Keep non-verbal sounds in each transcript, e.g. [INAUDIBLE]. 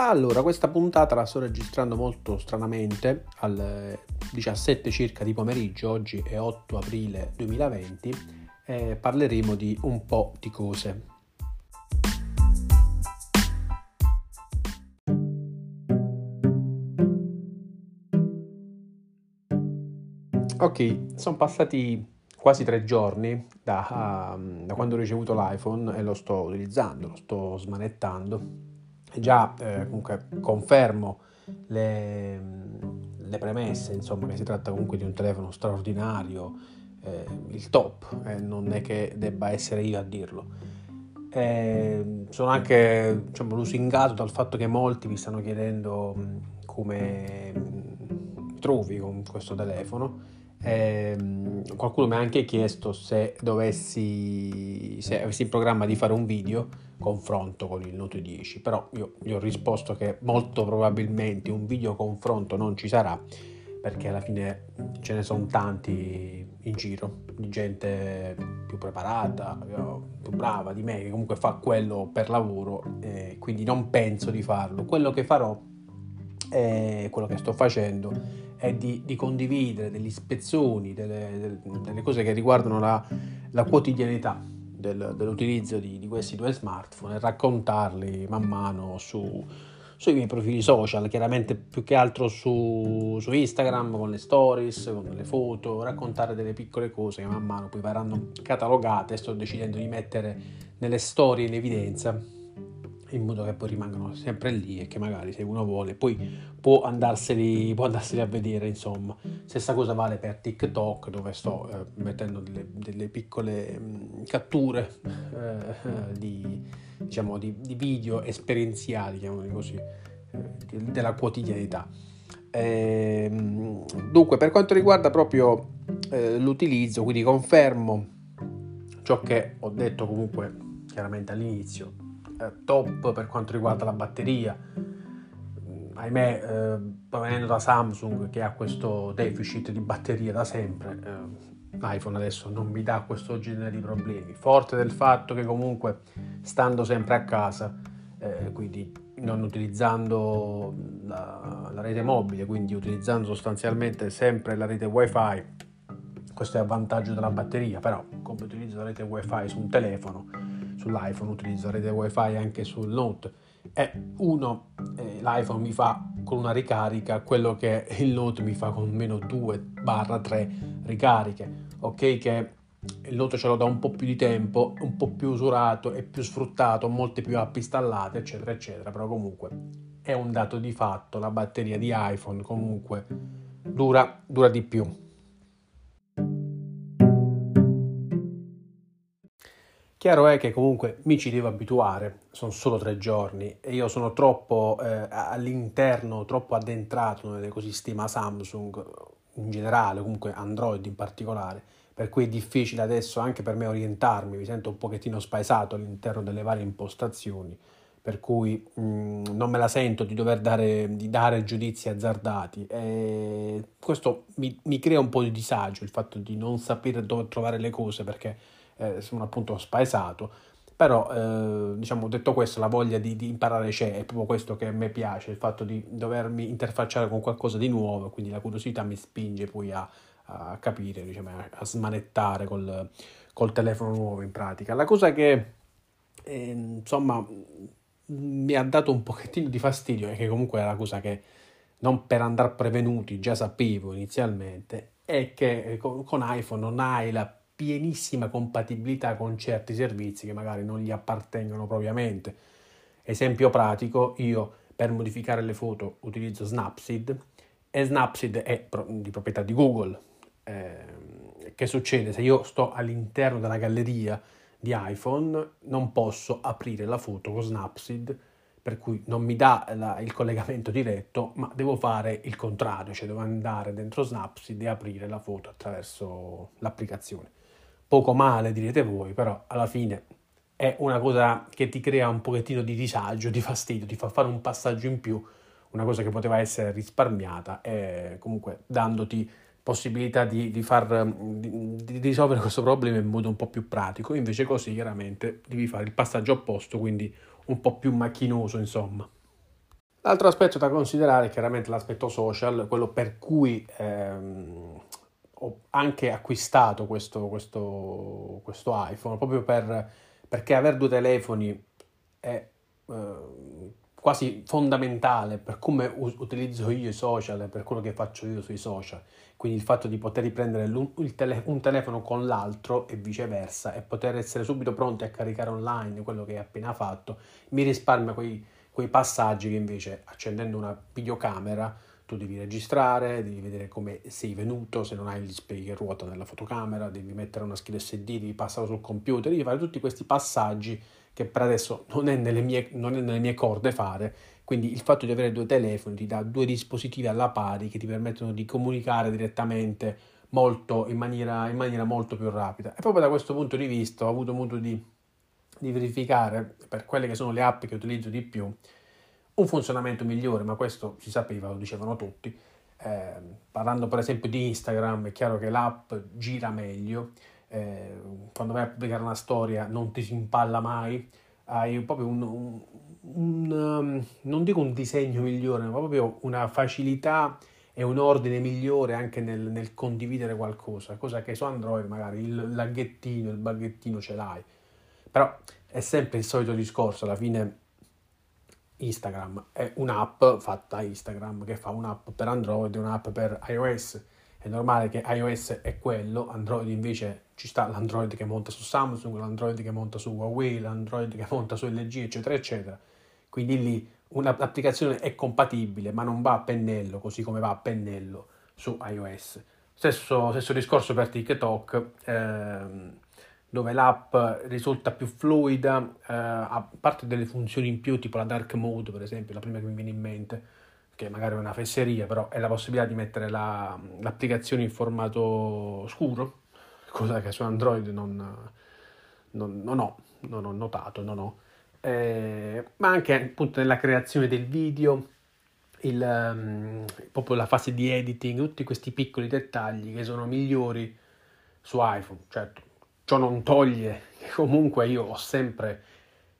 Allora, questa puntata la sto registrando molto stranamente alle 17 circa di pomeriggio, oggi è 8 aprile 2020 e parleremo di un po' di cose. Ok, sono passati quasi tre giorni da, uh, da quando ho ricevuto l'iPhone e lo sto utilizzando, lo sto smanettando già eh, comunque confermo le, le, premesse, insomma, che si tratta comunque di un telefono straordinario, eh, il top, eh, non è che debba essere io a dirlo. Eh, sono anche diciamo, lusingato dal fatto che molti mi stanno chiedendo come trovi con questo telefono. Eh, qualcuno mi ha anche chiesto se dovessi, se avessi in programma di fare un video confronto con il Note 10, però io gli ho risposto che molto probabilmente un video confronto non ci sarà perché alla fine ce ne sono tanti in giro di gente più preparata, più brava di me che comunque fa quello per lavoro e quindi non penso di farlo. Quello che farò è quello che sto facendo è di, di condividere delle ispezioni, delle, delle, cose che riguardano la, la quotidianità del, dell'utilizzo di, di, questi due smartphone e raccontarli man mano su, sui miei profili social, chiaramente più che altro su, su, Instagram con le stories, con le foto, raccontare delle piccole cose che man mano poi verranno catalogate. Sto decidendo di mettere nelle storie in evidenza in modo che poi rimangano sempre lì e che magari se uno vuole poi può andarseli, può andarseli a vedere insomma. Stessa cosa vale per TikTok dove sto eh, mettendo delle, delle piccole mh, catture eh, di, diciamo, di, di, video esperienziali così eh, della quotidianità. Ehm, dunque per quanto riguarda proprio eh, l'utilizzo quindi confermo ciò che ho detto comunque chiaramente all'inizio top per quanto riguarda la batteria. Mm, ahimè, eh, provenendo da Samsung che ha questo deficit di batteria da sempre, eh, l'iPhone adesso non mi dà questo genere di problemi. Forte del fatto che comunque stando sempre a casa, eh, quindi non utilizzando la, la, rete mobile, quindi utilizzando sostanzialmente sempre la rete wifi, questo è a vantaggio della batteria, però come utilizzo la rete wifi su un telefono, sull'iPhone, utilizzo rete wifi anche sul Note. E uno, eh, l'iPhone mi fa con una ricarica quello che il Note mi fa con meno 2-3 ricariche, ok che il Note ce l'ho da un po' più di tempo, un po' più usurato e più sfruttato, molte più app installate, eccetera, eccetera, però comunque è un dato di fatto, la batteria di iPhone comunque dura, dura di più. Chiaro è che comunque mi ci devo abituare, sono solo tre giorni e io sono troppo eh, all'interno, troppo addentrato nell'ecosistema Samsung in generale, comunque Android in particolare, per cui è difficile adesso anche per me orientarmi, mi sento un pochettino spaesato all'interno delle varie impostazioni, per cui mh, mm, non me la sento di dover dare, di dare giudizi azzardati. E questo mi, mi crea un po' di disagio, il fatto di non sapere dove trovare le cose perché eh, sono appunto spaesato. Però, eh, diciamo, detto questo, la voglia di, di, imparare c'è, è proprio questo che a me piace, il fatto di dovermi interfacciare con qualcosa di nuovo, quindi la curiosità mi spinge poi a, a capire, diciamo, a smanettare col, col, telefono nuovo in pratica. La cosa che, eh, insomma, mi ha dato un pochettino di fastidio, e che comunque è la cosa che non per andare prevenuti già sapevo inizialmente, è che con, con iPhone non hai la pienissima compatibilità con certi servizi che magari non gli appartengono propriamente. Esempio pratico, io per modificare le foto utilizzo Snapseed e Snapseed è di proprietà di Google. Eh, che succede? Se io sto all'interno della galleria di iPhone non posso aprire la foto con Snapseed per cui non mi dà la, il collegamento diretto, ma devo fare il contrario, cioè devo andare dentro Snapseed e aprire la foto attraverso l'applicazione poco male direte voi, però alla fine è una cosa che ti crea un pochettino di disagio, di fastidio, ti fa fare un passaggio in più, una cosa che poteva essere risparmiata e comunque dandoti possibilità di, di, far, di, di risolvere questo problema in modo un po' più pratico, invece così chiaramente devi fare il passaggio opposto, quindi un po' più macchinoso insomma. L'altro aspetto da considerare è chiaramente l'aspetto social, quello per cui ehm, ho anche acquistato questo, questo, questo iPhone, proprio per, perché avere due telefoni è eh, quasi fondamentale per come utilizzo io i social per quello che faccio io sui social. Quindi il fatto di poter riprendere tele- un telefono con l'altro e viceversa e poter essere subito pronti a caricare online quello che hai appena fatto mi risparmia quei, quei passaggi che invece accendendo una videocamera tu devi registrare, devi vedere come sei venuto, se non hai il display che ruota nella fotocamera, devi mettere una scheda SD, devi passarlo sul computer, devi fare tutti questi passaggi che per adesso non è nelle mie, non è nelle mie corde fare, quindi il fatto di avere due telefoni ti dà due dispositivi alla pari che ti permettono di comunicare direttamente molto, in, maniera, in maniera molto più rapida. E proprio da questo punto di vista ho avuto modo di, di verificare per quelle che sono le app che utilizzo di più un funzionamento migliore, ma questo si sapeva, lo dicevano tutti. Eh, parlando per esempio di Instagram, è chiaro che l'app gira meglio, eh, quando vai a pubblicare una storia non ti si impalla mai, hai proprio un, un, un um, non dico un disegno migliore, ma proprio una facilità e un ordine migliore anche nel, nel condividere qualcosa, cosa che su Android magari il laghettino, il baghettino ce l'hai, però è sempre il solito discorso, alla fine Instagram è un'app fatta Instagram che fa un'app per Android e un'app per iOS. È normale che iOS è quello, Android invece ci sta l'Android che monta su Samsung, l'Android che monta su Huawei, l'Android che monta su LG, eccetera, eccetera. Quindi lì un'applicazione è compatibile, ma non va a pennello, così come va a pennello su iOS. Stesso, stesso discorso per TikTok. Ehm, dove l'app risulta più fluida, eh, a parte delle funzioni in più, tipo la dark mode, per esempio, la prima che mi viene in mente, che magari è una fesseria, però è la possibilità di mettere la, l'applicazione in formato scuro, cosa che su Android non, non, non ho, non ho notato, non ho. Eh, ma anche appunto nella creazione del video, il, um, proprio la fase di editing, tutti questi piccoli dettagli che sono migliori su iPhone, certo Ciò non toglie che comunque io ho sempre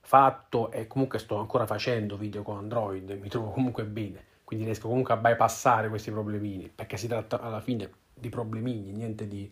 fatto e comunque sto ancora facendo video con Android, mi trovo comunque bene, quindi riesco comunque a bypassare questi problemini, perché si tratta alla fine di problemini, niente di,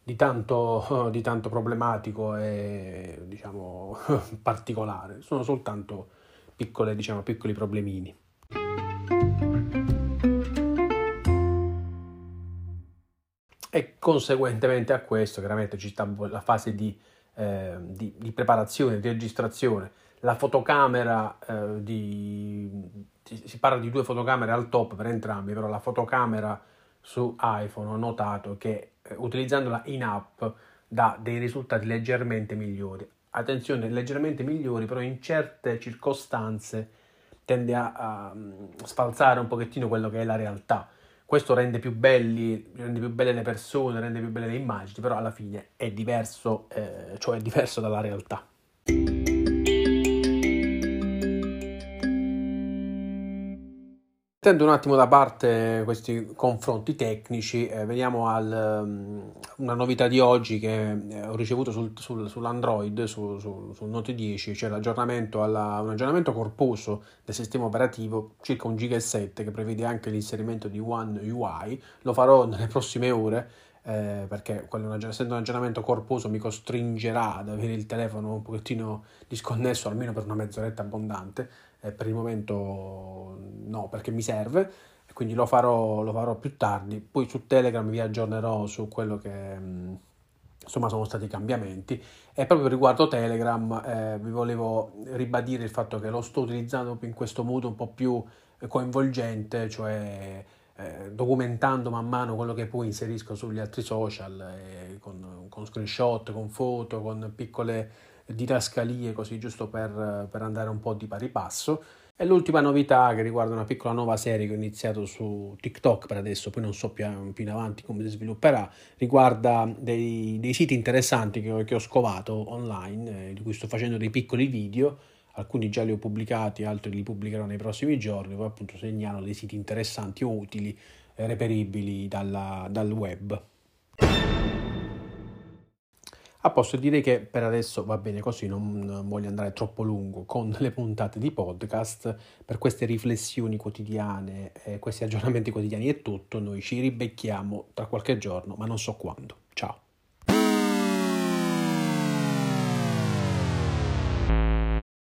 di, tanto, di tanto problematico e diciamo [LAUGHS] particolare, sono soltanto piccole, diciamo, piccoli problemini. E conseguentemente a questo chiaramente ci sta la fase di, eh, di, di preparazione, di registrazione, la fotocamera, eh, di, si parla di due fotocamere al top per entrambi, però la fotocamera su iPhone ho notato che eh, utilizzandola in app dà dei risultati leggermente migliori. Attenzione, leggermente migliori, però in certe circostanze tende a, a sfalsare un pochettino quello che è la realtà questo rende più belli, rende più belle le persone, rende più belle le immagini, però alla fine è diverso, eh, cioè è diverso dalla realtà. Mettendo un attimo da parte questi confronti tecnici, eh, veniamo a um, una novità di oggi che eh, ho ricevuto sul, sul, sull'Android, su, su, sul Note 10, cioè l'aggiornamento alla, un aggiornamento corposo del sistema operativo, circa un giga e 7, che prevede anche l'inserimento di One UI. Lo farò nelle prossime ore eh, perché essendo un aggiornamento corposo mi costringerà ad avere il telefono un pochettino disconnesso almeno per una mezz'oretta abbondante eh, per il momento no, perché mi serve, quindi lo farò, lo farò più tardi. Poi su Telegram vi aggiornerò su quello che mm, insomma sono stati i cambiamenti. E proprio riguardo Telegram eh, vi volevo ribadire il fatto che lo sto utilizzando in questo modo un po' più coinvolgente, cioè eh, documentando man mano quello che poi inserisco sugli altri social, eh, con, con screenshot, con foto, con piccole didascalie così giusto per, per andare un po' di pari passo. E l'ultima novità che riguarda una piccola nuova serie che ho iniziato su TikTok per adesso, poi non so più, in avanti come si svilupperà, riguarda dei, dei siti interessanti che ho, che ho scovato online, eh, di cui sto facendo dei piccoli video, alcuni già li ho pubblicati, altri li pubblicherò nei prossimi giorni, poi appunto segnalo dei siti interessanti o utili, eh, reperibili dalla, dal web. A posto direi che per adesso va bene così, non voglio andare troppo lungo con le puntate di podcast. Per queste riflessioni quotidiane, eh, questi [LAUGHS] aggiornamenti quotidiani è tutto. Noi ci ribecchiamo tra qualche giorno, ma non so quando.